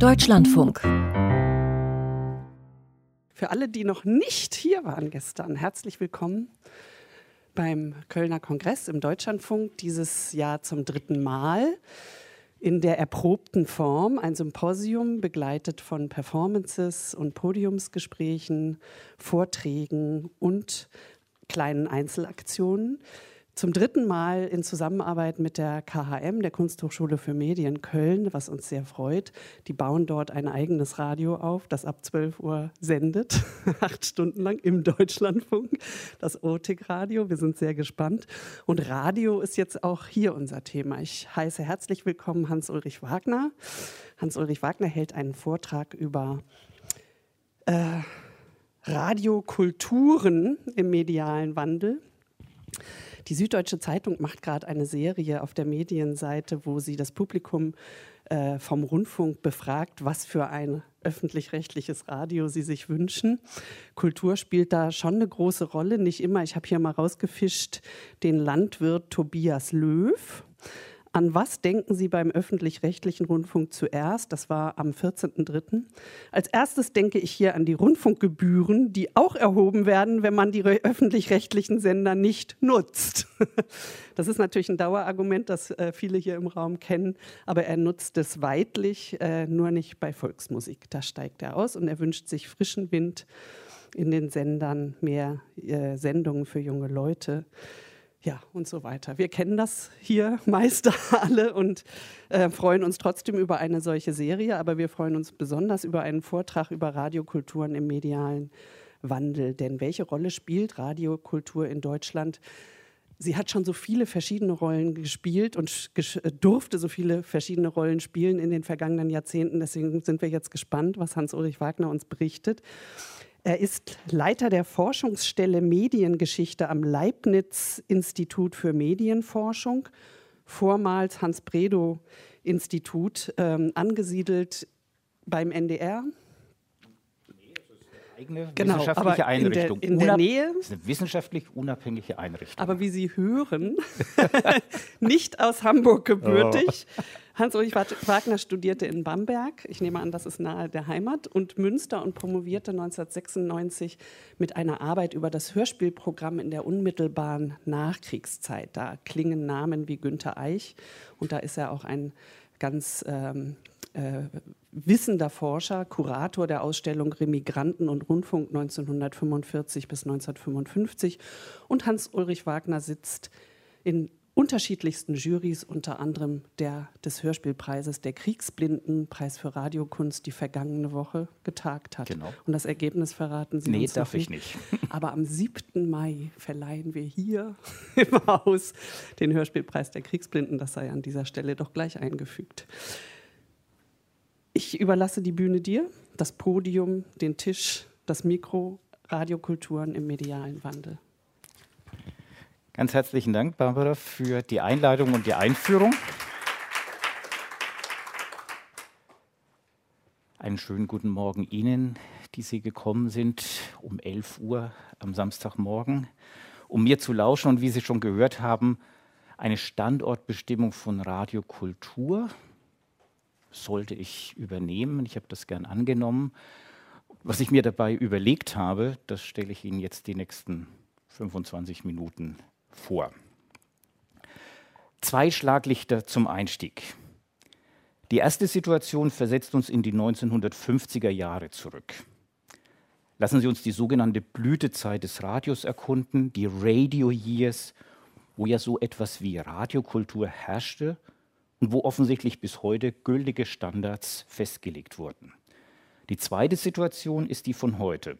Deutschlandfunk. Für alle, die noch nicht hier waren gestern, herzlich willkommen beim Kölner Kongress im Deutschlandfunk, dieses Jahr zum dritten Mal in der erprobten Form, ein Symposium begleitet von Performances und Podiumsgesprächen, Vorträgen und kleinen Einzelaktionen zum dritten Mal in Zusammenarbeit mit der KHM, der Kunsthochschule für Medien Köln, was uns sehr freut. Die bauen dort ein eigenes Radio auf, das ab 12 Uhr sendet, acht Stunden lang im Deutschlandfunk, das OTIC-Radio. Wir sind sehr gespannt. Und Radio ist jetzt auch hier unser Thema. Ich heiße herzlich willkommen Hans-Ulrich Wagner. Hans-Ulrich Wagner hält einen Vortrag über äh, Radiokulturen im medialen Wandel. Die Süddeutsche Zeitung macht gerade eine Serie auf der Medienseite, wo sie das Publikum äh, vom Rundfunk befragt, was für ein öffentlich-rechtliches Radio sie sich wünschen. Kultur spielt da schon eine große Rolle, nicht immer. Ich habe hier mal rausgefischt den Landwirt Tobias Löw. An was denken Sie beim öffentlich-rechtlichen Rundfunk zuerst? Das war am 14.03. Als erstes denke ich hier an die Rundfunkgebühren, die auch erhoben werden, wenn man die öffentlich-rechtlichen Sender nicht nutzt. Das ist natürlich ein Dauerargument, das äh, viele hier im Raum kennen, aber er nutzt es weitlich, äh, nur nicht bei Volksmusik. Da steigt er aus und er wünscht sich frischen Wind in den Sendern, mehr äh, Sendungen für junge Leute ja, und so weiter. Wir kennen das hier Meister alle und äh, freuen uns trotzdem über eine solche Serie, aber wir freuen uns besonders über einen Vortrag über Radiokulturen im medialen Wandel. Denn welche Rolle spielt Radiokultur in Deutschland? Sie hat schon so viele verschiedene Rollen gespielt und durfte so viele verschiedene Rollen spielen in den vergangenen Jahrzehnten. Deswegen sind wir jetzt gespannt, was Hans-Ulrich Wagner uns berichtet. Er ist Leiter der Forschungsstelle Mediengeschichte am Leibniz-Institut für Medienforschung, vormals Hans-Bredow-Institut, ähm, angesiedelt beim NDR eigene genau, wissenschaftliche Einrichtung. In der, in der Nähe. Das ist eine wissenschaftlich unabhängige Einrichtung. Aber wie Sie hören, nicht aus Hamburg gebürtig. Oh. Hans-Ulrich Wagner studierte in Bamberg, ich nehme an, das ist nahe der Heimat, und Münster und promovierte 1996 mit einer Arbeit über das Hörspielprogramm in der unmittelbaren Nachkriegszeit. Da klingen Namen wie Günter Eich und da ist er auch ein ganz ähm, äh, wissender Forscher, Kurator der Ausstellung Remigranten und Rundfunk 1945 bis 1955. Und Hans-Ulrich Wagner sitzt in unterschiedlichsten Jurys, unter anderem der des Hörspielpreises der Kriegsblinden, Preis für Radiokunst, die vergangene Woche getagt hat. Genau. Und das Ergebnis verraten Sie nee, uns darf ich nicht. Aber am 7. Mai verleihen wir hier im Haus den Hörspielpreis der Kriegsblinden. Das sei an dieser Stelle doch gleich eingefügt. Ich überlasse die Bühne dir, das Podium, den Tisch, das Mikro, Radiokulturen im medialen Wandel. Ganz herzlichen Dank, Barbara, für die Einleitung und die Einführung. Einen schönen guten Morgen Ihnen, die Sie gekommen sind um 11 Uhr am Samstagmorgen, um mir zu lauschen und wie Sie schon gehört haben, eine Standortbestimmung von Radiokultur sollte ich übernehmen. Ich habe das gern angenommen. Was ich mir dabei überlegt habe, das stelle ich Ihnen jetzt die nächsten 25 Minuten vor. Zwei Schlaglichter zum Einstieg. Die erste Situation versetzt uns in die 1950er Jahre zurück. Lassen Sie uns die sogenannte Blütezeit des Radios erkunden, die Radio Years, wo ja so etwas wie Radiokultur herrschte und wo offensichtlich bis heute gültige Standards festgelegt wurden. Die zweite Situation ist die von heute.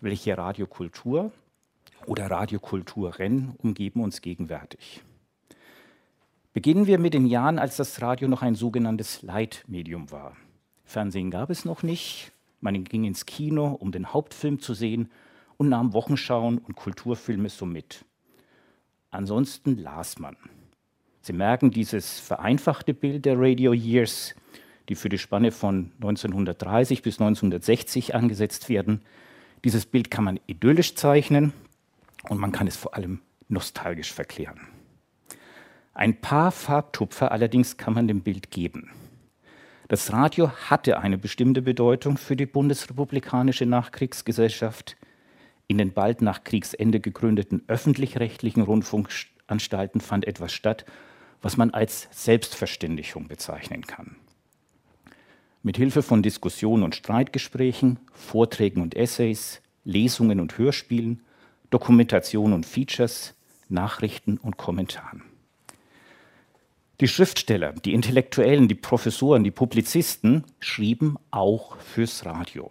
Welche Radiokultur oder Radiokulturen umgeben uns gegenwärtig? Beginnen wir mit den Jahren, als das Radio noch ein sogenanntes Leitmedium war. Fernsehen gab es noch nicht. Man ging ins Kino, um den Hauptfilm zu sehen und nahm Wochenschauen und Kulturfilme so mit. Ansonsten las man. Sie merken dieses vereinfachte Bild der Radio Years, die für die Spanne von 1930 bis 1960 angesetzt werden. Dieses Bild kann man idyllisch zeichnen und man kann es vor allem nostalgisch verklären. Ein paar Farbtupfer allerdings kann man dem Bild geben. Das Radio hatte eine bestimmte Bedeutung für die bundesrepublikanische Nachkriegsgesellschaft. In den bald nach Kriegsende gegründeten öffentlich-rechtlichen Rundfunkanstalten fand etwas statt, was man als Selbstverständigung bezeichnen kann. Mit Hilfe von Diskussionen und Streitgesprächen, Vorträgen und Essays, Lesungen und Hörspielen, Dokumentation und Features, Nachrichten und Kommentaren. Die Schriftsteller, die Intellektuellen, die Professoren, die Publizisten schrieben auch fürs Radio.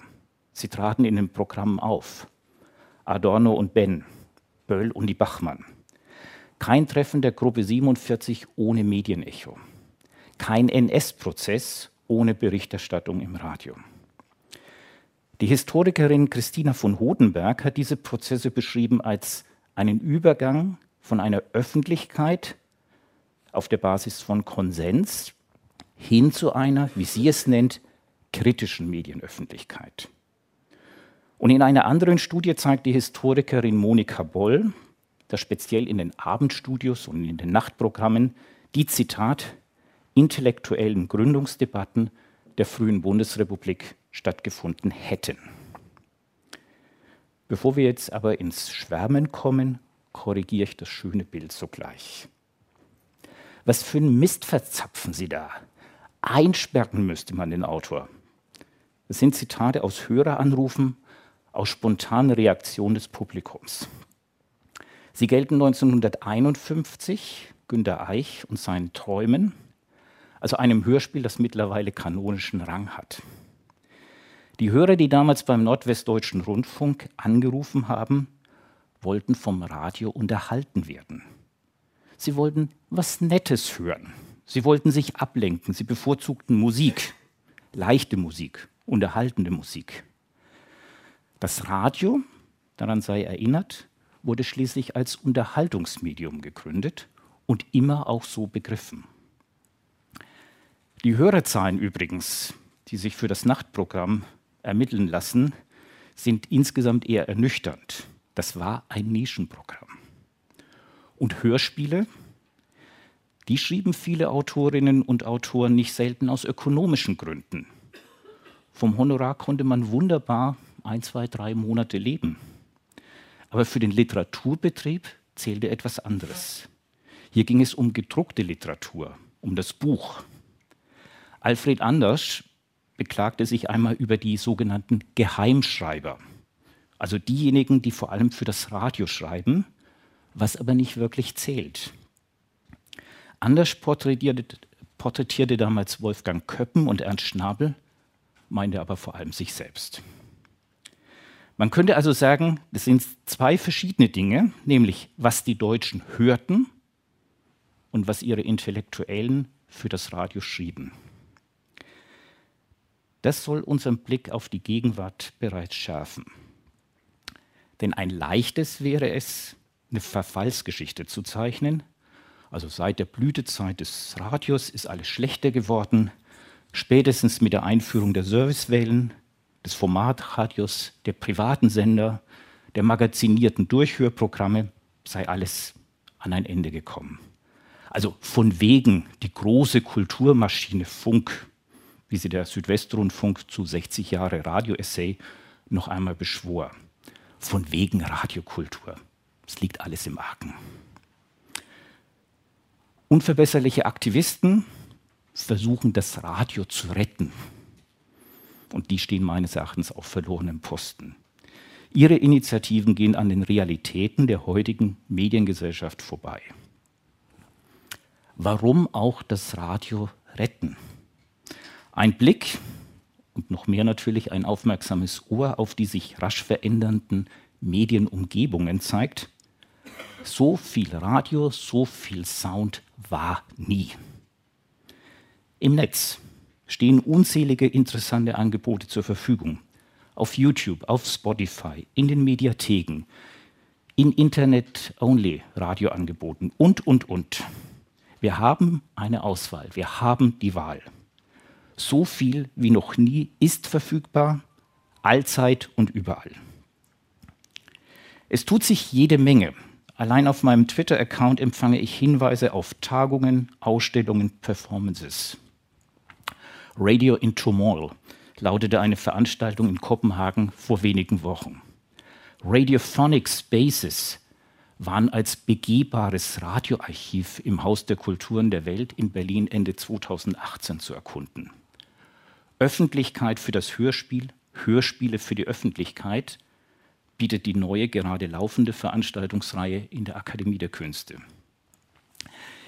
Sie traten in den Programmen auf. Adorno und Ben, Böll und die Bachmann. Kein Treffen der Gruppe 47 ohne Medienecho. Kein NS-Prozess ohne Berichterstattung im Radio. Die Historikerin Christina von Hodenberg hat diese Prozesse beschrieben als einen Übergang von einer Öffentlichkeit auf der Basis von Konsens hin zu einer, wie sie es nennt, kritischen Medienöffentlichkeit. Und in einer anderen Studie zeigt die Historikerin Monika Boll, dass speziell in den Abendstudios und in den Nachtprogrammen die Zitat intellektuellen Gründungsdebatten der frühen Bundesrepublik stattgefunden hätten. Bevor wir jetzt aber ins Schwärmen kommen, korrigiere ich das schöne Bild sogleich. Was für ein Mist verzapfen Sie da? Einsperren müsste man den Autor. Das sind Zitate aus Höreranrufen, aus spontanen Reaktionen des Publikums. Sie gelten 1951 Günter Eich und seinen Träumen, also einem Hörspiel, das mittlerweile kanonischen Rang hat. Die Hörer, die damals beim Nordwestdeutschen Rundfunk angerufen haben, wollten vom Radio unterhalten werden. Sie wollten was Nettes hören. Sie wollten sich ablenken. Sie bevorzugten Musik, leichte Musik, unterhaltende Musik. Das Radio, daran sei erinnert, wurde schließlich als Unterhaltungsmedium gegründet und immer auch so begriffen. Die Hörerzahlen übrigens, die sich für das Nachtprogramm ermitteln lassen, sind insgesamt eher ernüchternd. Das war ein Nischenprogramm. Und Hörspiele, die schrieben viele Autorinnen und Autoren nicht selten aus ökonomischen Gründen. Vom Honorar konnte man wunderbar ein, zwei, drei Monate leben. Aber für den Literaturbetrieb zählte etwas anderes. Hier ging es um gedruckte Literatur, um das Buch. Alfred Anders beklagte sich einmal über die sogenannten Geheimschreiber, also diejenigen, die vor allem für das Radio schreiben, was aber nicht wirklich zählt. Anders porträtierte, porträtierte damals Wolfgang Köppen und Ernst Schnabel, meinte aber vor allem sich selbst. Man könnte also sagen, das sind zwei verschiedene Dinge, nämlich was die Deutschen hörten und was ihre Intellektuellen für das Radio schrieben. Das soll unseren Blick auf die Gegenwart bereits schärfen. Denn ein leichtes wäre es, eine Verfallsgeschichte zu zeichnen. Also seit der Blütezeit des Radios ist alles schlechter geworden. Spätestens mit der Einführung der Servicewellen, des Formatradios, der privaten Sender, der magazinierten Durchhörprogramme sei alles an ein Ende gekommen. Also von wegen die große Kulturmaschine Funk wie sie der Südwestrundfunk zu 60 Jahre Radio-Essay noch einmal beschwor. Von wegen Radiokultur. Es liegt alles im Argen. Unverbesserliche Aktivisten versuchen, das Radio zu retten. Und die stehen meines Erachtens auf verlorenem Posten. Ihre Initiativen gehen an den Realitäten der heutigen Mediengesellschaft vorbei. Warum auch das Radio retten? Ein Blick und noch mehr natürlich ein aufmerksames Ohr auf die sich rasch verändernden Medienumgebungen zeigt, so viel Radio, so viel Sound war nie. Im Netz stehen unzählige interessante Angebote zur Verfügung. Auf YouTube, auf Spotify, in den Mediatheken, in Internet-Only-Radioangeboten und, und, und. Wir haben eine Auswahl, wir haben die Wahl. So viel wie noch nie ist verfügbar, allzeit und überall. Es tut sich jede Menge. Allein auf meinem Twitter-Account empfange ich Hinweise auf Tagungen, Ausstellungen, Performances. Radio in Turmoil lautete eine Veranstaltung in Kopenhagen vor wenigen Wochen. Radiophonic Spaces waren als begehbares Radioarchiv im Haus der Kulturen der Welt in Berlin Ende 2018 zu erkunden. Öffentlichkeit für das Hörspiel, Hörspiele für die Öffentlichkeit bietet die neue, gerade laufende Veranstaltungsreihe in der Akademie der Künste.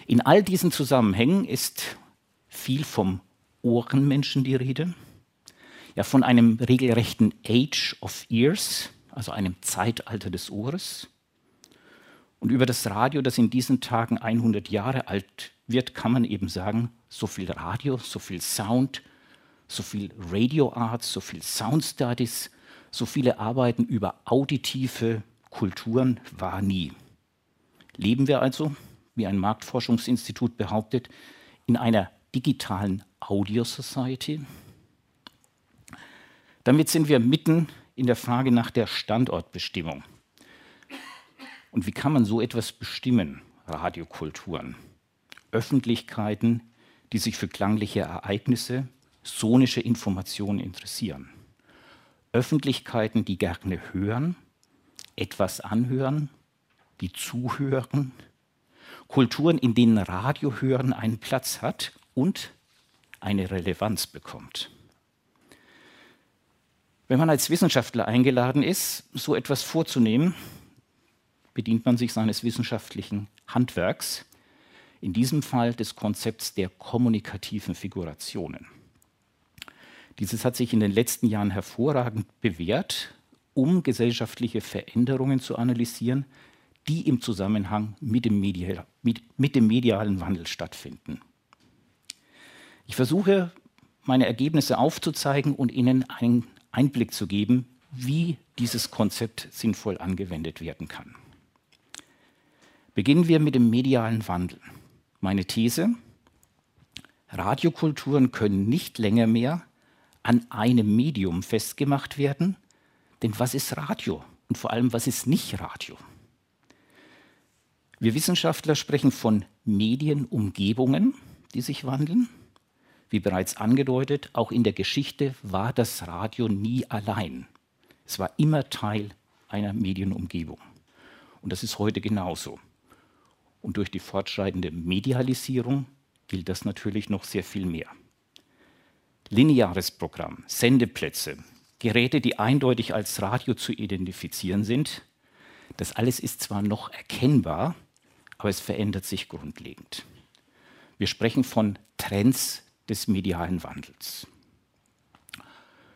In all diesen Zusammenhängen ist viel vom Ohrenmenschen die Rede, ja von einem regelrechten Age of Ears, also einem Zeitalter des Ohres. Und über das Radio, das in diesen Tagen 100 Jahre alt wird, kann man eben sagen, so viel Radio, so viel Sound, so viel Radio Arts, so viel Sound Studies, so viele Arbeiten über auditive Kulturen war nie. Leben wir also, wie ein Marktforschungsinstitut behauptet, in einer digitalen Audio Society? Damit sind wir mitten in der Frage nach der Standortbestimmung. Und wie kann man so etwas bestimmen? Radiokulturen. Öffentlichkeiten, die sich für klangliche Ereignisse, sonische Informationen interessieren. Öffentlichkeiten, die gerne hören, etwas anhören, die zuhören. Kulturen, in denen Radiohören einen Platz hat und eine Relevanz bekommt. Wenn man als Wissenschaftler eingeladen ist, so etwas vorzunehmen, bedient man sich seines wissenschaftlichen Handwerks, in diesem Fall des Konzepts der kommunikativen Figurationen. Dieses hat sich in den letzten Jahren hervorragend bewährt, um gesellschaftliche Veränderungen zu analysieren, die im Zusammenhang mit dem, Media, mit, mit dem medialen Wandel stattfinden. Ich versuche, meine Ergebnisse aufzuzeigen und Ihnen einen Einblick zu geben, wie dieses Konzept sinnvoll angewendet werden kann. Beginnen wir mit dem medialen Wandel. Meine These, Radiokulturen können nicht länger mehr an einem Medium festgemacht werden, denn was ist Radio und vor allem was ist nicht Radio? Wir Wissenschaftler sprechen von Medienumgebungen, die sich wandeln. Wie bereits angedeutet, auch in der Geschichte war das Radio nie allein. Es war immer Teil einer Medienumgebung. Und das ist heute genauso. Und durch die fortschreitende Medialisierung gilt das natürlich noch sehr viel mehr. Lineares Programm, Sendeplätze, Geräte, die eindeutig als Radio zu identifizieren sind, das alles ist zwar noch erkennbar, aber es verändert sich grundlegend. Wir sprechen von Trends des medialen Wandels.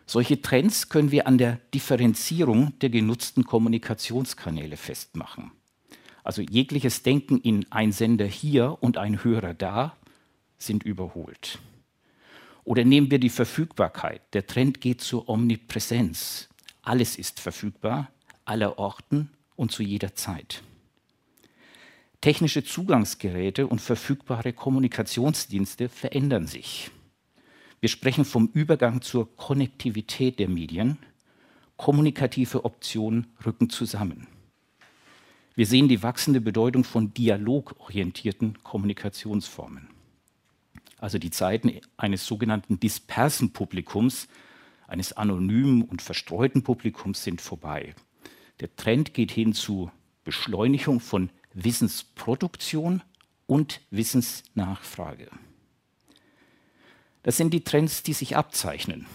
Solche Trends können wir an der Differenzierung der genutzten Kommunikationskanäle festmachen. Also jegliches Denken in ein Sender hier und ein Hörer da sind überholt. Oder nehmen wir die Verfügbarkeit. Der Trend geht zur Omnipräsenz. Alles ist verfügbar, aller Orten und zu jeder Zeit. Technische Zugangsgeräte und verfügbare Kommunikationsdienste verändern sich. Wir sprechen vom Übergang zur Konnektivität der Medien. Kommunikative Optionen rücken zusammen. Wir sehen die wachsende Bedeutung von dialogorientierten Kommunikationsformen. Also die Zeiten eines sogenannten dispersen Publikums, eines anonymen und verstreuten Publikums sind vorbei. Der Trend geht hin zu Beschleunigung von Wissensproduktion und Wissensnachfrage. Das sind die Trends, die sich abzeichnen.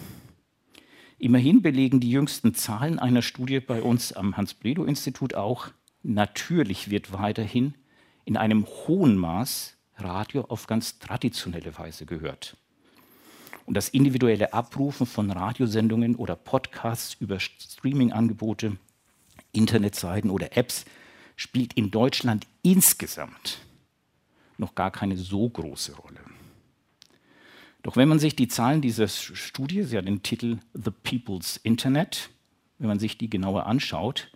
Immerhin belegen die jüngsten Zahlen einer Studie bei uns am Hans-Bredow-Institut auch, natürlich wird weiterhin in einem hohen Maß Radio auf ganz traditionelle Weise gehört. Und das individuelle Abrufen von Radiosendungen oder Podcasts über Streaming-Angebote, Internetseiten oder Apps spielt in Deutschland insgesamt noch gar keine so große Rolle. Doch wenn man sich die Zahlen dieser Studie, sie hat den Titel The People's Internet, wenn man sich die genauer anschaut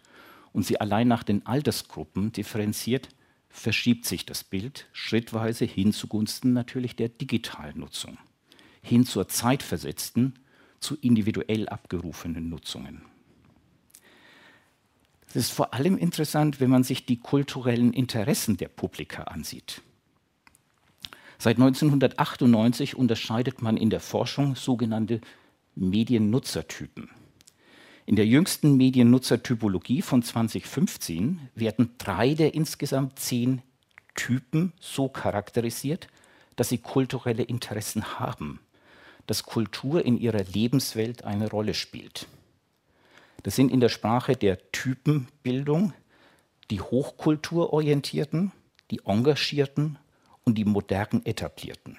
und sie allein nach den Altersgruppen differenziert, verschiebt sich das Bild schrittweise hin zugunsten natürlich der digitalen Nutzung, hin zur zeitversetzten, zu individuell abgerufenen Nutzungen. Es ist vor allem interessant, wenn man sich die kulturellen Interessen der Publika ansieht. Seit 1998 unterscheidet man in der Forschung sogenannte Mediennutzertypen. In der jüngsten Mediennutzertypologie von 2015 werden drei der insgesamt zehn Typen so charakterisiert, dass sie kulturelle Interessen haben, dass Kultur in ihrer Lebenswelt eine Rolle spielt. Das sind in der Sprache der Typenbildung die hochkulturorientierten, die engagierten und die modern etablierten.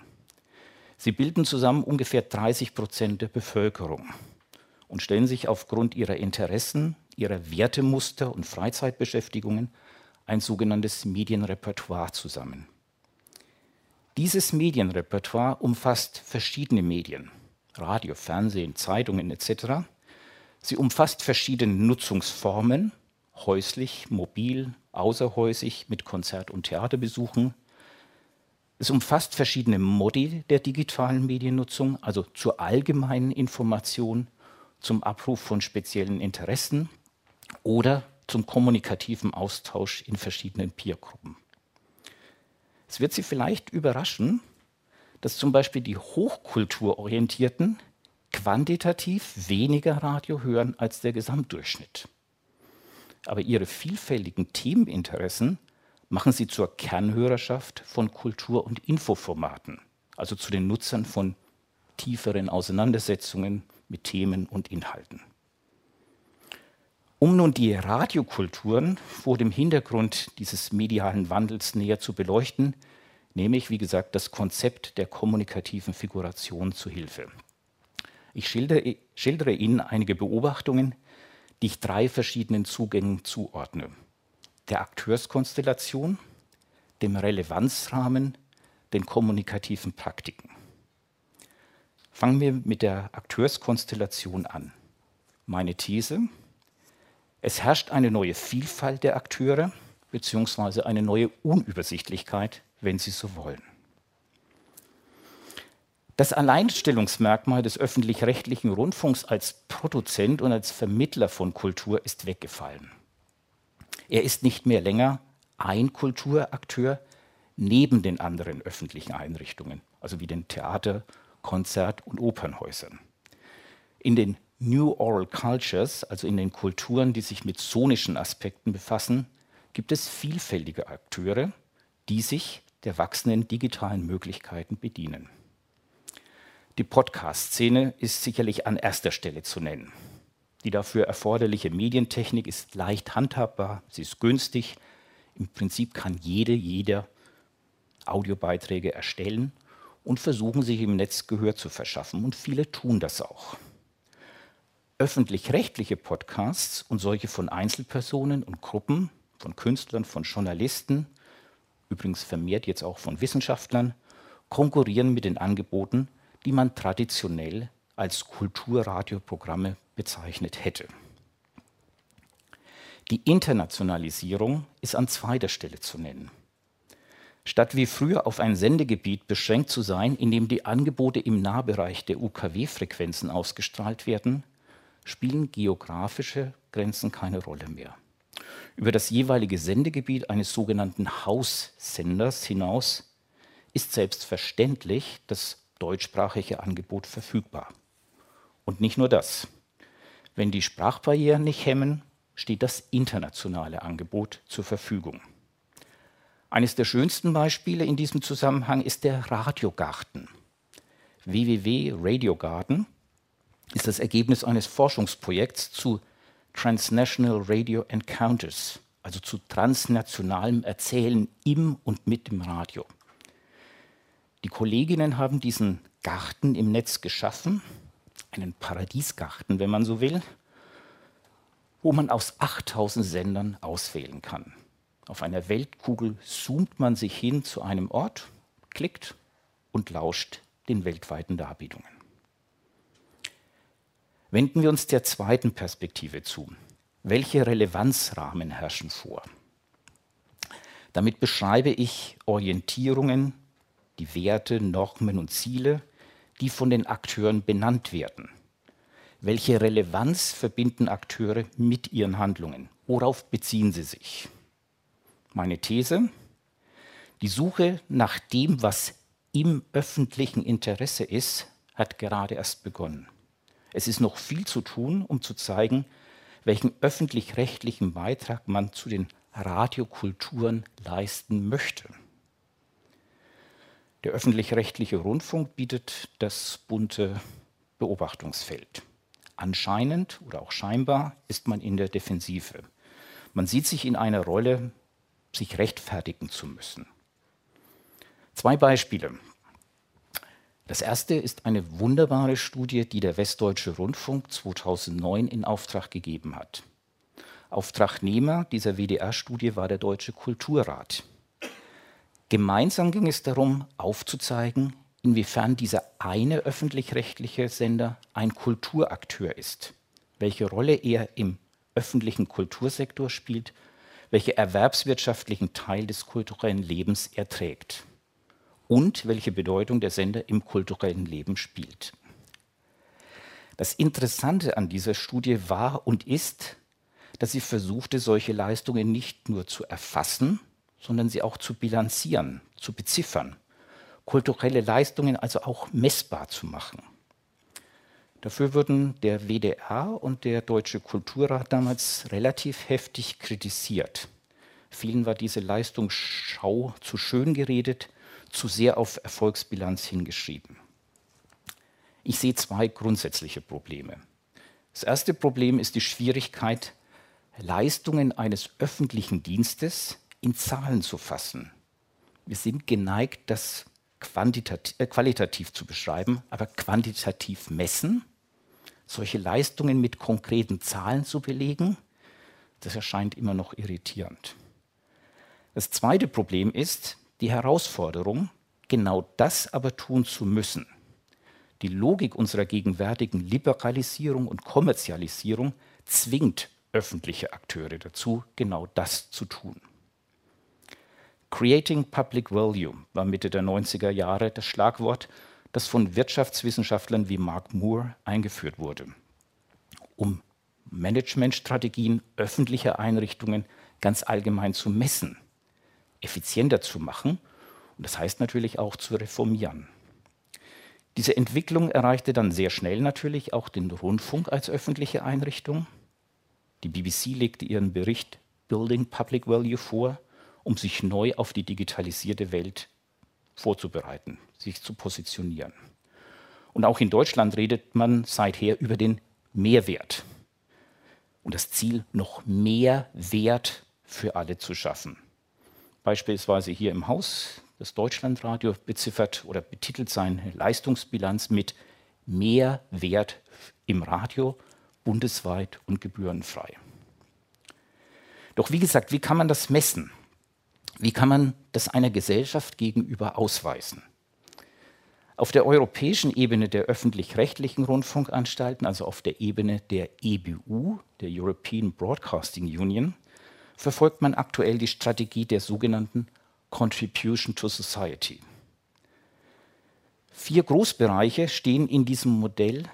Sie bilden zusammen ungefähr 30 Prozent der Bevölkerung und stellen sich aufgrund ihrer Interessen, ihrer Wertemuster und Freizeitbeschäftigungen ein sogenanntes Medienrepertoire zusammen. Dieses Medienrepertoire umfasst verschiedene Medien, Radio, Fernsehen, Zeitungen etc. Sie umfasst verschiedene Nutzungsformen, häuslich, mobil, außerhäusig, mit Konzert- und Theaterbesuchen. Es umfasst verschiedene Modi der digitalen Mediennutzung, also zur allgemeinen Information, zum Abruf von speziellen Interessen oder zum kommunikativen Austausch in verschiedenen Peergruppen. Es wird Sie vielleicht überraschen, dass zum Beispiel die Hochkulturorientierten quantitativ weniger Radio hören als der Gesamtdurchschnitt. Aber ihre vielfältigen Themeninteressen machen sie zur Kernhörerschaft von Kultur- und Infoformaten, also zu den Nutzern von tieferen Auseinandersetzungen mit Themen und Inhalten. Um nun die Radiokulturen vor dem Hintergrund dieses medialen Wandels näher zu beleuchten, nehme ich, wie gesagt, das Konzept der kommunikativen Figuration zu Hilfe. Ich schildere, schildere Ihnen einige Beobachtungen, die ich drei verschiedenen Zugängen zuordne. Der Akteurskonstellation, dem Relevanzrahmen, den kommunikativen Praktiken. Fangen wir mit der Akteurskonstellation an. Meine These, es herrscht eine neue Vielfalt der Akteure beziehungsweise eine neue Unübersichtlichkeit, wenn Sie so wollen. Das Alleinstellungsmerkmal des öffentlich-rechtlichen Rundfunks als Produzent und als Vermittler von Kultur ist weggefallen. Er ist nicht mehr länger ein Kulturakteur neben den anderen öffentlichen Einrichtungen, also wie den Theater, Konzert- und Opernhäusern. In den New Oral Cultures, also in den Kulturen, die sich mit sonischen Aspekten befassen, gibt es vielfältige Akteure, die sich der wachsenden digitalen Möglichkeiten bedienen. Die Podcast-Szene ist sicherlich an erster Stelle zu nennen. Die dafür erforderliche Medientechnik ist leicht handhabbar, sie ist günstig. Im Prinzip kann jede, jeder Audiobeiträge erstellen und versuchen, sich im Netz Gehör zu verschaffen. Und viele tun das auch öffentlich-rechtliche Podcasts und solche von Einzelpersonen und Gruppen, von Künstlern, von Journalisten, übrigens vermehrt jetzt auch von Wissenschaftlern, konkurrieren mit den Angeboten, die man traditionell als Kulturradioprogramme bezeichnet hätte. Die Internationalisierung ist an zweiter Stelle zu nennen. Statt wie früher auf ein Sendegebiet beschränkt zu sein, in dem die Angebote im Nahbereich der UKW-Frequenzen ausgestrahlt werden, spielen geografische Grenzen keine Rolle mehr. Über das jeweilige Sendegebiet eines sogenannten Haussenders hinaus ist selbstverständlich das deutschsprachige Angebot verfügbar. Und nicht nur das. Wenn die Sprachbarrieren nicht hemmen, steht das internationale Angebot zur Verfügung. Eines der schönsten Beispiele in diesem Zusammenhang ist der Radiogarten. www.radiogarten ist das Ergebnis eines Forschungsprojekts zu Transnational Radio Encounters, also zu transnationalem Erzählen im und mit dem Radio. Die Kolleginnen haben diesen Garten im Netz geschaffen, einen Paradiesgarten, wenn man so will, wo man aus 8000 Sendern auswählen kann. Auf einer Weltkugel zoomt man sich hin zu einem Ort, klickt und lauscht den weltweiten Darbietungen. Wenden wir uns der zweiten Perspektive zu. Welche Relevanzrahmen herrschen vor? Damit beschreibe ich Orientierungen, die Werte, Normen und Ziele, die von den Akteuren benannt werden. Welche Relevanz verbinden Akteure mit ihren Handlungen? Worauf beziehen sie sich? Meine These, die Suche nach dem, was im öffentlichen Interesse ist, hat gerade erst begonnen. Es ist noch viel zu tun, um zu zeigen, welchen öffentlich-rechtlichen Beitrag man zu den Radiokulturen leisten möchte. Der öffentlich-rechtliche Rundfunk bietet das bunte Beobachtungsfeld. Anscheinend oder auch scheinbar ist man in der Defensive. Man sieht sich in einer Rolle, sich rechtfertigen zu müssen. Zwei Beispiele. Das erste ist eine wunderbare Studie, die der Westdeutsche Rundfunk 2009 in Auftrag gegeben hat. Auftragnehmer dieser WDR-Studie war der Deutsche Kulturrat. Gemeinsam ging es darum, aufzuzeigen, inwiefern dieser eine öffentlich-rechtliche Sender ein Kulturakteur ist, welche Rolle er im öffentlichen Kultursektor spielt, welche erwerbswirtschaftlichen Teil des kulturellen Lebens er trägt und welche Bedeutung der Sender im kulturellen Leben spielt. Das Interessante an dieser Studie war und ist, dass sie versuchte, solche Leistungen nicht nur zu erfassen, sondern sie auch zu bilanzieren, zu beziffern, kulturelle Leistungen also auch messbar zu machen. Dafür wurden der WDR und der Deutsche Kulturrat damals relativ heftig kritisiert. Vielen war diese Leistungsschau zu schön geredet, zu sehr auf Erfolgsbilanz hingeschrieben. Ich sehe zwei grundsätzliche Probleme. Das erste Problem ist die Schwierigkeit, Leistungen eines öffentlichen Dienstes in Zahlen zu fassen. Wir sind geneigt, das äh, qualitativ zu beschreiben, aber quantitativ messen, solche Leistungen mit konkreten Zahlen zu belegen, das erscheint immer noch irritierend. Das zweite Problem ist, die Herausforderung, genau das aber tun zu müssen. Die Logik unserer gegenwärtigen Liberalisierung und Kommerzialisierung zwingt öffentliche Akteure dazu, genau das zu tun. Creating Public Value war Mitte der 90er Jahre das Schlagwort, das von Wirtschaftswissenschaftlern wie Mark Moore eingeführt wurde, um Managementstrategien öffentlicher Einrichtungen ganz allgemein zu messen effizienter zu machen und das heißt natürlich auch zu reformieren. Diese Entwicklung erreichte dann sehr schnell natürlich auch den Rundfunk als öffentliche Einrichtung. Die BBC legte ihren Bericht Building Public Value vor, um sich neu auf die digitalisierte Welt vorzubereiten, sich zu positionieren. Und auch in Deutschland redet man seither über den Mehrwert und das Ziel, noch mehr Wert für alle zu schaffen beispielsweise hier im Haus, das Deutschlandradio beziffert oder betitelt seine Leistungsbilanz mit mehr Wert im Radio bundesweit und gebührenfrei. Doch wie gesagt, wie kann man das messen? Wie kann man das einer Gesellschaft gegenüber ausweisen? Auf der europäischen Ebene der öffentlich-rechtlichen Rundfunkanstalten, also auf der Ebene der EBU, der European Broadcasting Union, verfolgt man aktuell die Strategie der sogenannten Contribution to Society. Vier Großbereiche stehen in diesem Modell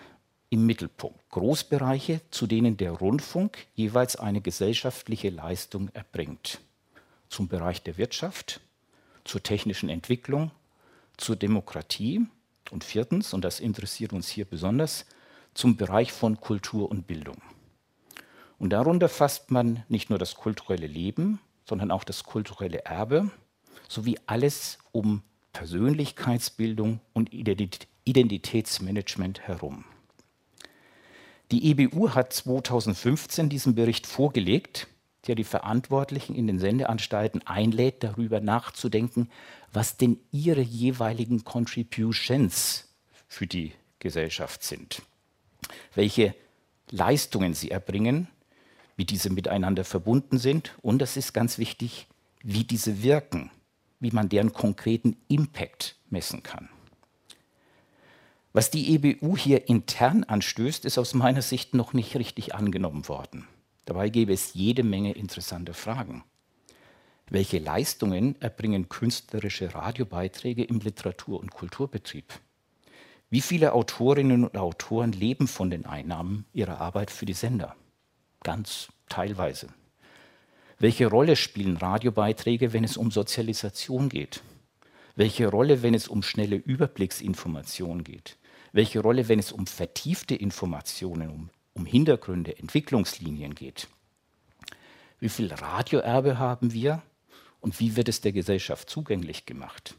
im Mittelpunkt. Großbereiche, zu denen der Rundfunk jeweils eine gesellschaftliche Leistung erbringt. Zum Bereich der Wirtschaft, zur technischen Entwicklung, zur Demokratie und viertens, und das interessiert uns hier besonders, zum Bereich von Kultur und Bildung. Und darunter fasst man nicht nur das kulturelle Leben, sondern auch das kulturelle Erbe sowie alles um Persönlichkeitsbildung und Identitätsmanagement herum. Die EBU hat 2015 diesen Bericht vorgelegt, der die Verantwortlichen in den Sendeanstalten einlädt, darüber nachzudenken, was denn ihre jeweiligen Contributions für die Gesellschaft sind, welche Leistungen sie erbringen wie diese miteinander verbunden sind und das ist ganz wichtig, wie diese wirken, wie man deren konkreten Impact messen kann. Was die EBU hier intern anstößt, ist aus meiner Sicht noch nicht richtig angenommen worden. Dabei gäbe es jede Menge interessante Fragen. Welche Leistungen erbringen künstlerische Radiobeiträge im Literatur- und Kulturbetrieb? Wie viele Autorinnen und Autoren leben von den Einnahmen ihrer Arbeit für die Sender? ganz teilweise. Welche Rolle spielen Radiobeiträge, wenn es um Sozialisation geht? Welche Rolle, wenn es um schnelle Überblicksinformationen geht? Welche Rolle, wenn es um vertiefte Informationen, um, um Hintergründe, Entwicklungslinien geht? Wie viel Radioerbe haben wir und wie wird es der Gesellschaft zugänglich gemacht?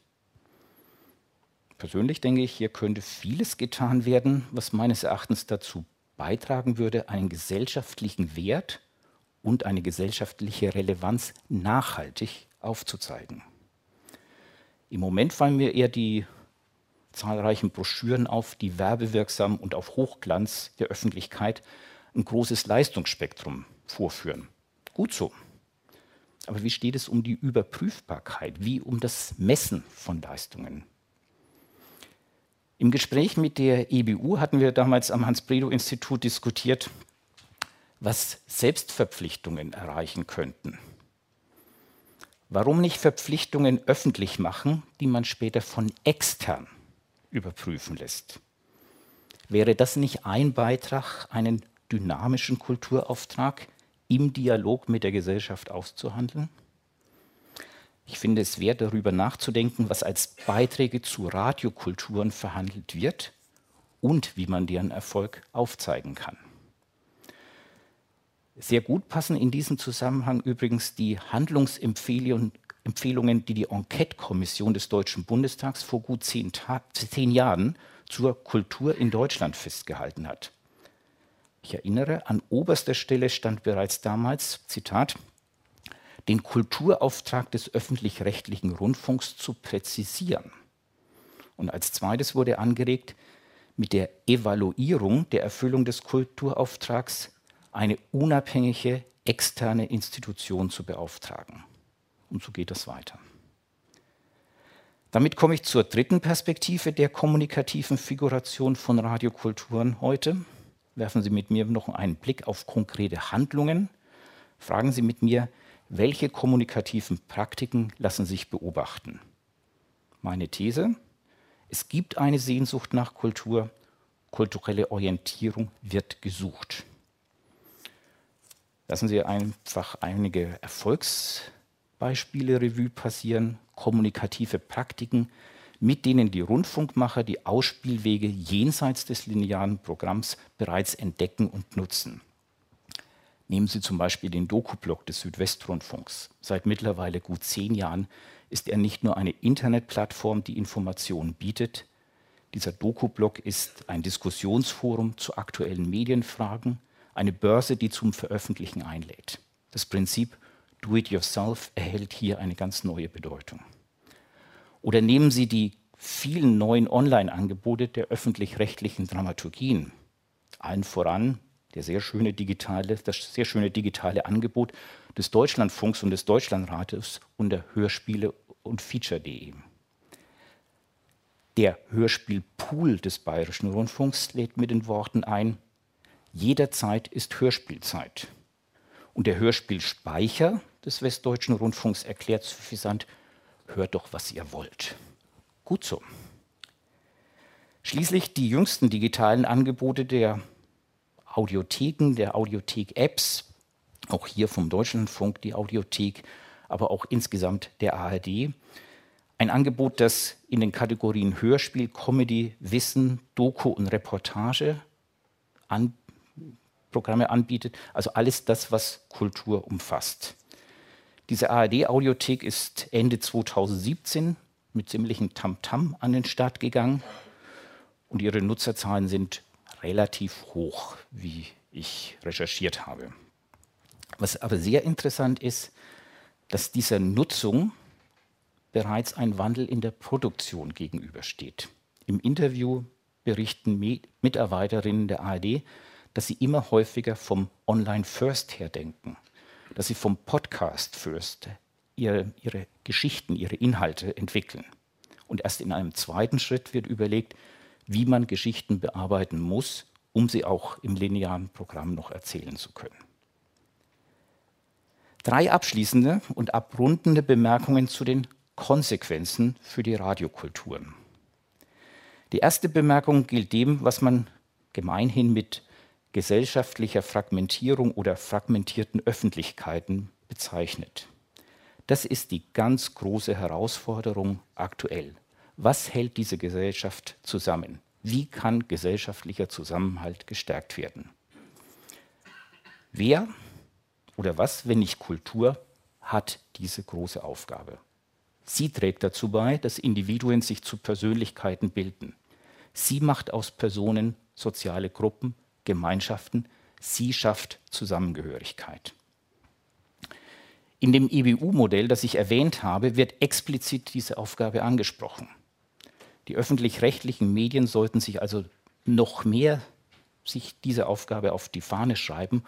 Persönlich denke ich, hier könnte vieles getan werden, was meines Erachtens dazu beitragen würde, einen gesellschaftlichen Wert und eine gesellschaftliche Relevanz nachhaltig aufzuzeigen. Im Moment fallen mir eher die zahlreichen Broschüren auf, die werbewirksam und auf Hochglanz der Öffentlichkeit ein großes Leistungsspektrum vorführen. Gut so. Aber wie steht es um die Überprüfbarkeit, wie um das Messen von Leistungen? Im Gespräch mit der EBU hatten wir damals am Hans-Bredow-Institut diskutiert, was Selbstverpflichtungen erreichen könnten. Warum nicht Verpflichtungen öffentlich machen, die man später von extern überprüfen lässt? Wäre das nicht ein Beitrag, einen dynamischen Kulturauftrag im Dialog mit der Gesellschaft auszuhandeln? Ich finde es wert, darüber nachzudenken, was als Beiträge zu Radiokulturen verhandelt wird und wie man deren Erfolg aufzeigen kann. Sehr gut passen in diesem Zusammenhang übrigens die Handlungsempfehlungen, die die Enquete-Kommission des Deutschen Bundestags vor gut zehn, zehn Jahren zur Kultur in Deutschland festgehalten hat. Ich erinnere, an oberster Stelle stand bereits damals, Zitat, den Kulturauftrag des öffentlich-rechtlichen Rundfunks zu präzisieren. Und als zweites wurde angeregt, mit der Evaluierung der Erfüllung des Kulturauftrags eine unabhängige externe Institution zu beauftragen. Und so geht das weiter. Damit komme ich zur dritten Perspektive der kommunikativen Figuration von Radiokulturen heute. Werfen Sie mit mir noch einen Blick auf konkrete Handlungen. Fragen Sie mit mir, welche kommunikativen Praktiken lassen sich beobachten? Meine These, es gibt eine Sehnsucht nach Kultur, kulturelle Orientierung wird gesucht. Lassen Sie einfach einige Erfolgsbeispiele Revue passieren, kommunikative Praktiken, mit denen die Rundfunkmacher die Ausspielwege jenseits des linearen Programms bereits entdecken und nutzen. Nehmen Sie zum Beispiel den Doku-Blog des Südwestrundfunks. Seit mittlerweile gut zehn Jahren ist er nicht nur eine Internetplattform, die Informationen bietet. Dieser Doku-Blog ist ein Diskussionsforum zu aktuellen Medienfragen, eine Börse, die zum Veröffentlichen einlädt. Das Prinzip Do it yourself erhält hier eine ganz neue Bedeutung. Oder nehmen Sie die vielen neuen Online-Angebote der öffentlich-rechtlichen Dramaturgien. Allen voran der sehr schöne digitale, das sehr schöne digitale Angebot des Deutschlandfunks und des Deutschlandrates unter Hörspiele und Feature.de. Der Hörspielpool des Bayerischen Rundfunks lädt mit den Worten ein, Jederzeit ist Hörspielzeit. Und der Hörspielspeicher des Westdeutschen Rundfunks erklärt suffisant, hört doch, was ihr wollt. Gut so. Schließlich die jüngsten digitalen Angebote der Audiotheken, der Audiothek-Apps, auch hier vom Deutschlandfunk die Audiothek, aber auch insgesamt der ARD. Ein Angebot, das in den Kategorien Hörspiel, Comedy, Wissen, Doku und Reportage an Programme anbietet, also alles das, was Kultur umfasst. Diese ARD-Audiothek ist Ende 2017 mit ziemlichem Tamtam -Tam an den Start gegangen und ihre Nutzerzahlen sind relativ hoch, wie ich recherchiert habe. Was aber sehr interessant ist, dass dieser Nutzung bereits ein Wandel in der Produktion gegenübersteht. Im Interview berichten Mitarbeiterinnen der ARD, dass sie immer häufiger vom Online First her denken, dass sie vom Podcast First ihre, ihre Geschichten, ihre Inhalte entwickeln. Und erst in einem zweiten Schritt wird überlegt, wie man Geschichten bearbeiten muss, um sie auch im linearen Programm noch erzählen zu können. Drei abschließende und abrundende Bemerkungen zu den Konsequenzen für die Radiokulturen. Die erste Bemerkung gilt dem, was man gemeinhin mit gesellschaftlicher Fragmentierung oder fragmentierten Öffentlichkeiten bezeichnet. Das ist die ganz große Herausforderung aktuell. Was hält diese Gesellschaft zusammen? Wie kann gesellschaftlicher Zusammenhalt gestärkt werden? Wer oder was, wenn nicht Kultur, hat diese große Aufgabe? Sie trägt dazu bei, dass Individuen sich zu Persönlichkeiten bilden. Sie macht aus Personen soziale Gruppen, Gemeinschaften. Sie schafft Zusammengehörigkeit. In dem EBU-Modell, das ich erwähnt habe, wird explizit diese Aufgabe angesprochen. Die öffentlich-rechtlichen Medien sollten sich also noch mehr sich diese Aufgabe auf die Fahne schreiben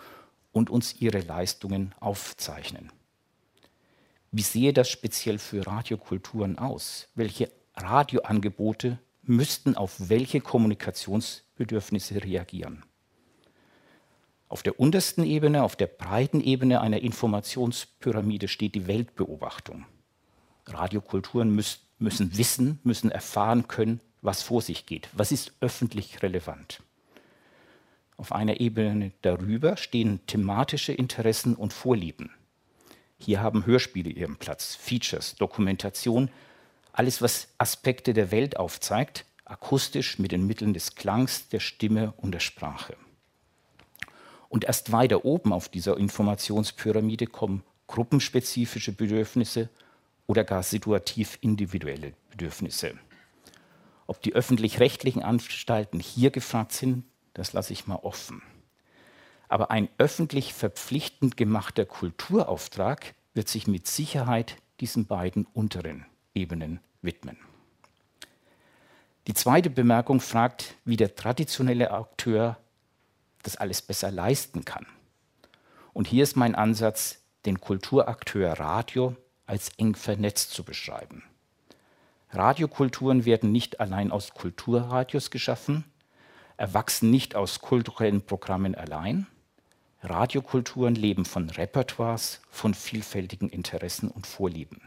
und uns ihre Leistungen aufzeichnen. Wie sehe das speziell für Radiokulturen aus? Welche Radioangebote müssten auf welche Kommunikationsbedürfnisse reagieren? Auf der untersten Ebene, auf der breiten Ebene einer Informationspyramide steht die Weltbeobachtung. Radiokulturen müssen, müssen wissen, müssen erfahren können, was vor sich geht, was ist öffentlich relevant. Auf einer Ebene darüber stehen thematische Interessen und Vorlieben. Hier haben Hörspiele ihren Platz, Features, Dokumentation, alles, was Aspekte der Welt aufzeigt, akustisch mit den Mitteln des Klangs, der Stimme und der Sprache. Und erst weiter oben auf dieser Informationspyramide kommen gruppenspezifische Bedürfnisse oder gar situativ individuelle Bedürfnisse. Ob die öffentlich-rechtlichen Anstalten hier gefragt sind, das lasse ich mal offen. Aber ein öffentlich verpflichtend gemachter Kulturauftrag wird sich mit Sicherheit diesen beiden unteren Ebenen widmen. Die zweite Bemerkung fragt, wie der traditionelle Akteur das alles besser leisten kann. Und hier ist mein Ansatz, den Kulturakteur Radio als eng vernetzt zu beschreiben. Radiokulturen werden nicht allein aus Kulturradios geschaffen, erwachsen nicht aus kulturellen Programmen allein. Radiokulturen leben von Repertoires, von vielfältigen Interessen und Vorlieben.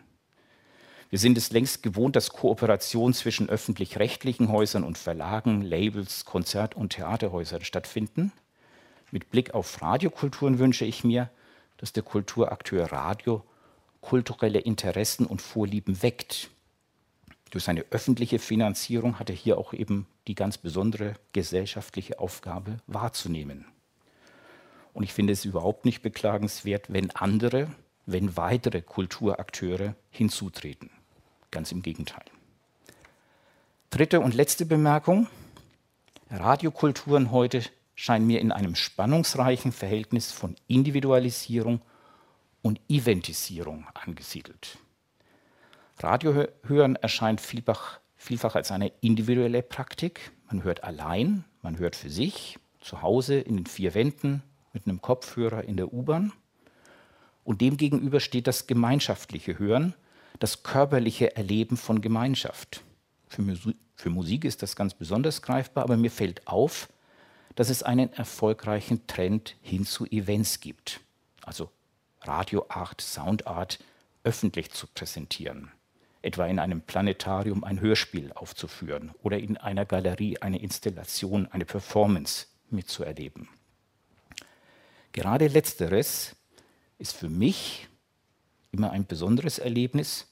Wir sind es längst gewohnt, dass Kooperationen zwischen öffentlich-rechtlichen Häusern und Verlagen, Labels, Konzert- und Theaterhäusern stattfinden. Mit Blick auf Radiokulturen wünsche ich mir, dass der Kulturakteur Radio kulturelle Interessen und Vorlieben weckt. Durch seine öffentliche Finanzierung hat er hier auch eben die ganz besondere gesellschaftliche Aufgabe wahrzunehmen. Und ich finde es überhaupt nicht beklagenswert, wenn andere, wenn weitere Kulturakteure hinzutreten. Ganz im Gegenteil. Dritte und letzte Bemerkung. Radiokulturen heute scheinen mir in einem spannungsreichen Verhältnis von Individualisierung und Eventisierung angesiedelt. Radiohören erscheint vielfach, vielfach als eine individuelle Praktik. Man hört allein, man hört für sich, zu Hause, in den vier Wänden, mit einem Kopfhörer in der U-Bahn. Und demgegenüber steht das gemeinschaftliche Hören, das körperliche Erleben von Gemeinschaft. Für, Musik, für Musik ist das ganz besonders greifbar, aber mir fällt auf, dass es einen erfolgreichen Trend hin zu Events gibt. Also Radioart, Soundart öffentlich zu präsentieren. Etwa in einem Planetarium ein Hörspiel aufzuführen oder in einer Galerie eine Installation, eine Performance mitzuerleben. Gerade letzteres ist für mich immer ein besonderes Erlebnis.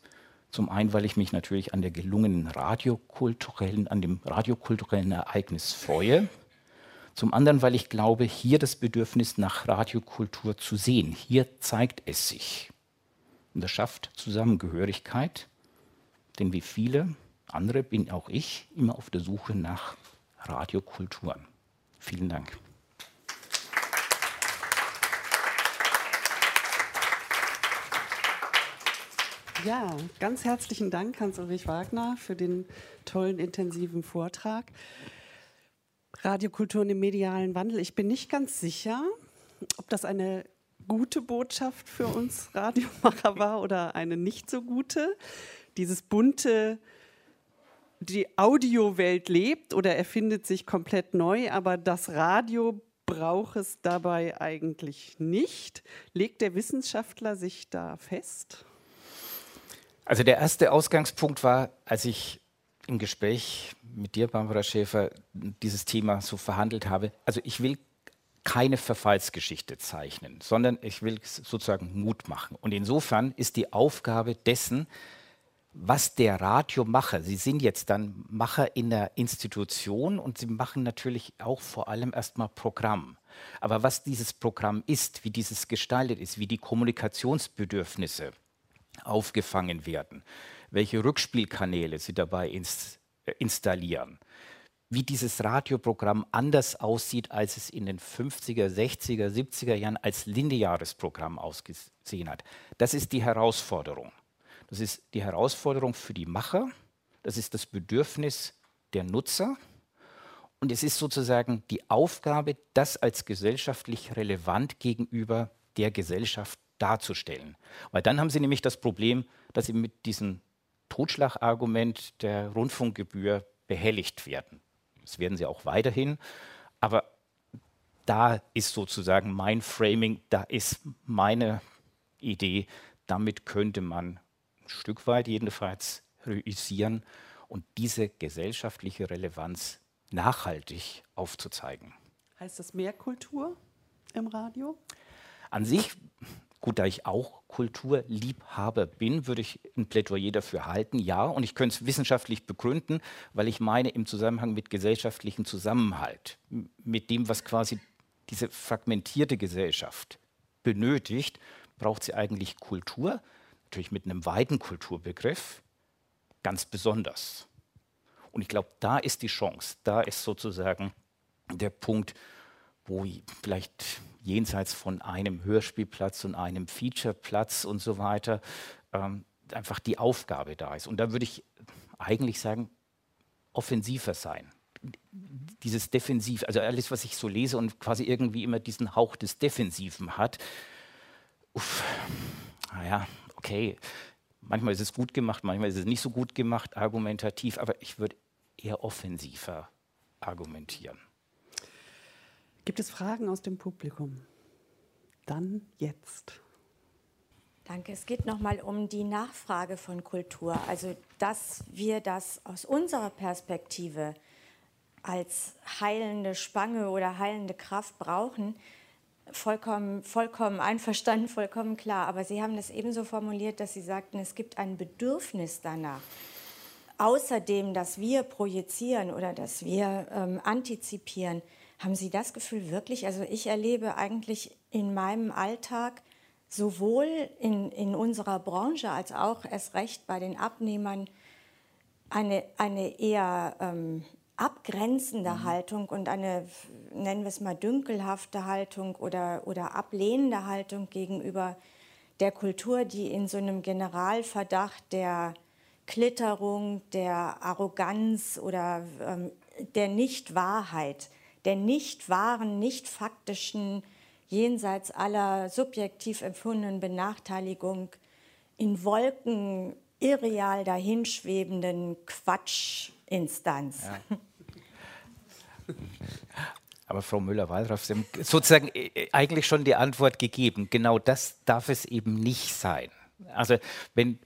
Zum einen, weil ich mich natürlich an der gelungenen radiokulturellen, an dem radiokulturellen Ereignis freue. Zum anderen, weil ich glaube, hier das Bedürfnis nach Radiokultur zu sehen. Hier zeigt es sich. Und das schafft Zusammengehörigkeit. Denn wie viele andere bin auch ich immer auf der Suche nach Radiokulturen. Vielen Dank. Ja, ganz herzlichen Dank, Hans-Ulrich Wagner, für den tollen, intensiven Vortrag. Radiokultur im medialen Wandel. Ich bin nicht ganz sicher, ob das eine gute Botschaft für uns Radiomacher war oder eine nicht so gute. Dieses bunte, die Audiowelt lebt oder erfindet sich komplett neu, aber das Radio braucht es dabei eigentlich nicht. Legt der Wissenschaftler sich da fest? Also der erste Ausgangspunkt war, als ich im Gespräch mit dir, Barbara Schäfer, dieses Thema so verhandelt habe. Also ich will keine Verfallsgeschichte zeichnen, sondern ich will sozusagen Mut machen. Und insofern ist die Aufgabe dessen, was der Radiomacher, Sie sind jetzt dann Macher in der Institution und Sie machen natürlich auch vor allem erstmal Programm. Aber was dieses Programm ist, wie dieses gestaltet ist, wie die Kommunikationsbedürfnisse aufgefangen werden, welche Rückspielkanäle Sie dabei ins, äh, installieren, wie dieses Radioprogramm anders aussieht, als es in den 50er, 60er, 70er Jahren als lineares Programm ausgesehen hat. Das ist die Herausforderung. Das ist die Herausforderung für die Macher, das ist das Bedürfnis der Nutzer und es ist sozusagen die Aufgabe, das als gesellschaftlich relevant gegenüber der Gesellschaft darzustellen. Weil dann haben Sie nämlich das Problem, dass Sie mit diesem Totschlagargument der Rundfunkgebühr behelligt werden. Das werden Sie auch weiterhin. Aber da ist sozusagen mein Framing, da ist meine Idee, damit könnte man ein Stück weit jedenfalls realisieren und diese gesellschaftliche Relevanz nachhaltig aufzuzeigen. Heißt das mehr Kultur im Radio? An sich, gut, da ich auch Kulturliebhaber bin, würde ich ein Plädoyer dafür halten, ja. Und ich könnte es wissenschaftlich begründen, weil ich meine, im Zusammenhang mit gesellschaftlichem Zusammenhalt, mit dem, was quasi diese fragmentierte Gesellschaft benötigt, braucht sie eigentlich Kultur, natürlich mit einem weiten Kulturbegriff, ganz besonders. Und ich glaube, da ist die Chance, da ist sozusagen der Punkt, wo vielleicht jenseits von einem Hörspielplatz und einem Featureplatz und so weiter ähm, einfach die Aufgabe da ist. Und da würde ich eigentlich sagen, offensiver sein. Dieses Defensiv, also alles, was ich so lese und quasi irgendwie immer diesen Hauch des Defensiven hat. Uff, naja, okay, manchmal ist es gut gemacht, manchmal ist es nicht so gut gemacht, argumentativ, aber ich würde eher offensiver argumentieren. Gibt es Fragen aus dem Publikum? Dann jetzt. Danke. Es geht nochmal um die Nachfrage von Kultur. Also, dass wir das aus unserer Perspektive als heilende Spange oder heilende Kraft brauchen, vollkommen, vollkommen einverstanden, vollkommen klar. Aber Sie haben das ebenso formuliert, dass Sie sagten, es gibt ein Bedürfnis danach außerdem, dass wir projizieren oder dass wir ähm, antizipieren, haben Sie das Gefühl wirklich? Also ich erlebe eigentlich in meinem Alltag sowohl in, in unserer Branche als auch erst recht bei den Abnehmern eine, eine eher ähm, abgrenzende mhm. Haltung und eine, nennen wir es mal, dünkelhafte Haltung oder, oder ablehnende Haltung gegenüber der Kultur, die in so einem Generalverdacht der Klitterung, der Arroganz oder ähm, der Nichtwahrheit, der nicht wahren, nicht faktischen, jenseits aller subjektiv empfundenen Benachteiligung in Wolken irreal dahinschwebenden Quatschinstanz. Ja. Aber Frau Müller-Wallraff, Sie haben sozusagen äh, äh, eigentlich schon die Antwort gegeben. Genau das darf es eben nicht sein. Also wenn,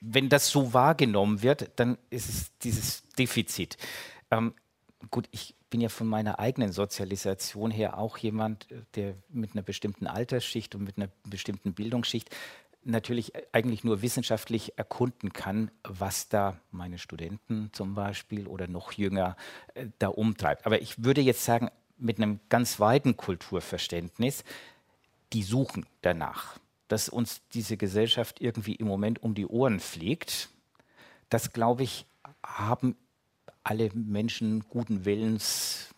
wenn das so wahrgenommen wird, dann ist es dieses Defizit. Ähm, gut, ich bin ja von meiner eigenen Sozialisation her auch jemand, der mit einer bestimmten Altersschicht und mit einer bestimmten Bildungsschicht natürlich eigentlich nur wissenschaftlich erkunden kann, was da meine Studenten zum Beispiel oder noch jünger äh, da umtreibt. Aber ich würde jetzt sagen, mit einem ganz weiten Kulturverständnis, die suchen danach dass uns diese Gesellschaft irgendwie im Moment um die Ohren fliegt. Das, glaube ich, haben alle Menschen guten Willens,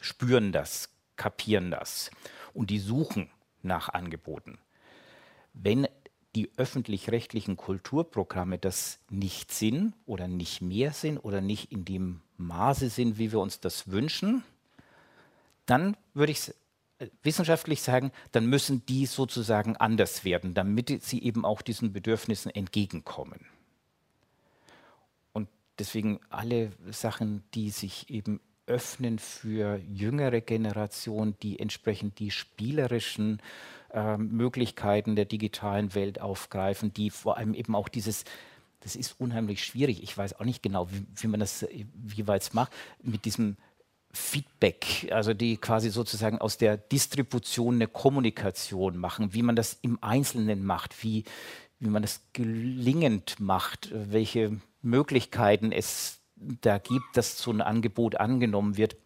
spüren das, kapieren das und die suchen nach Angeboten. Wenn die öffentlich-rechtlichen Kulturprogramme das nicht sind oder nicht mehr sind oder nicht in dem Maße sind, wie wir uns das wünschen, dann würde ich wissenschaftlich sagen, dann müssen die sozusagen anders werden, damit sie eben auch diesen Bedürfnissen entgegenkommen. Deswegen alle Sachen, die sich eben öffnen für jüngere Generationen, die entsprechend die spielerischen äh, Möglichkeiten der digitalen Welt aufgreifen, die vor allem eben auch dieses das ist unheimlich schwierig. Ich weiß auch nicht genau, wie, wie man das jeweils macht, mit diesem Feedback, also die quasi sozusagen aus der Distribution eine Kommunikation machen, wie man das im Einzelnen macht, wie, wie man das gelingend macht, welche Möglichkeiten es da gibt, dass so ein Angebot angenommen wird,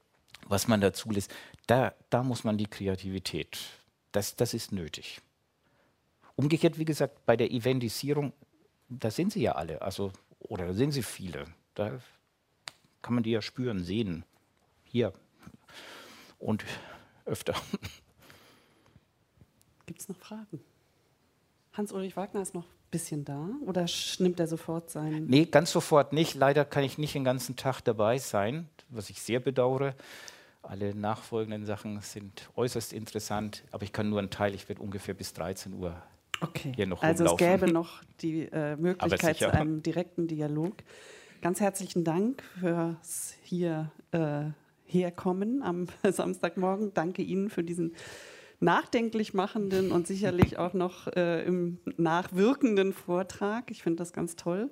was man dazu lässt. Da, da muss man die Kreativität, das, das ist nötig. Umgekehrt, wie gesagt, bei der Eventisierung, da sind sie ja alle, also, oder da sind sie viele. Da kann man die ja spüren, sehen hier und öfter. Gibt es noch Fragen? Hans-Ulrich Wagner ist noch bisschen da oder nimmt er sofort sein? Nee, ganz sofort nicht. Leider kann ich nicht den ganzen Tag dabei sein, was ich sehr bedauere. Alle nachfolgenden Sachen sind äußerst interessant, aber ich kann nur einen Teil. Ich werde ungefähr bis 13 Uhr okay. hier noch Also rumlaufen. es gäbe noch die äh, Möglichkeit zu einem direkten Dialog. Ganz herzlichen Dank fürs hier äh, herkommen am Samstagmorgen. Danke Ihnen für diesen nachdenklich machenden und sicherlich auch noch äh, im nachwirkenden Vortrag. Ich finde das ganz toll.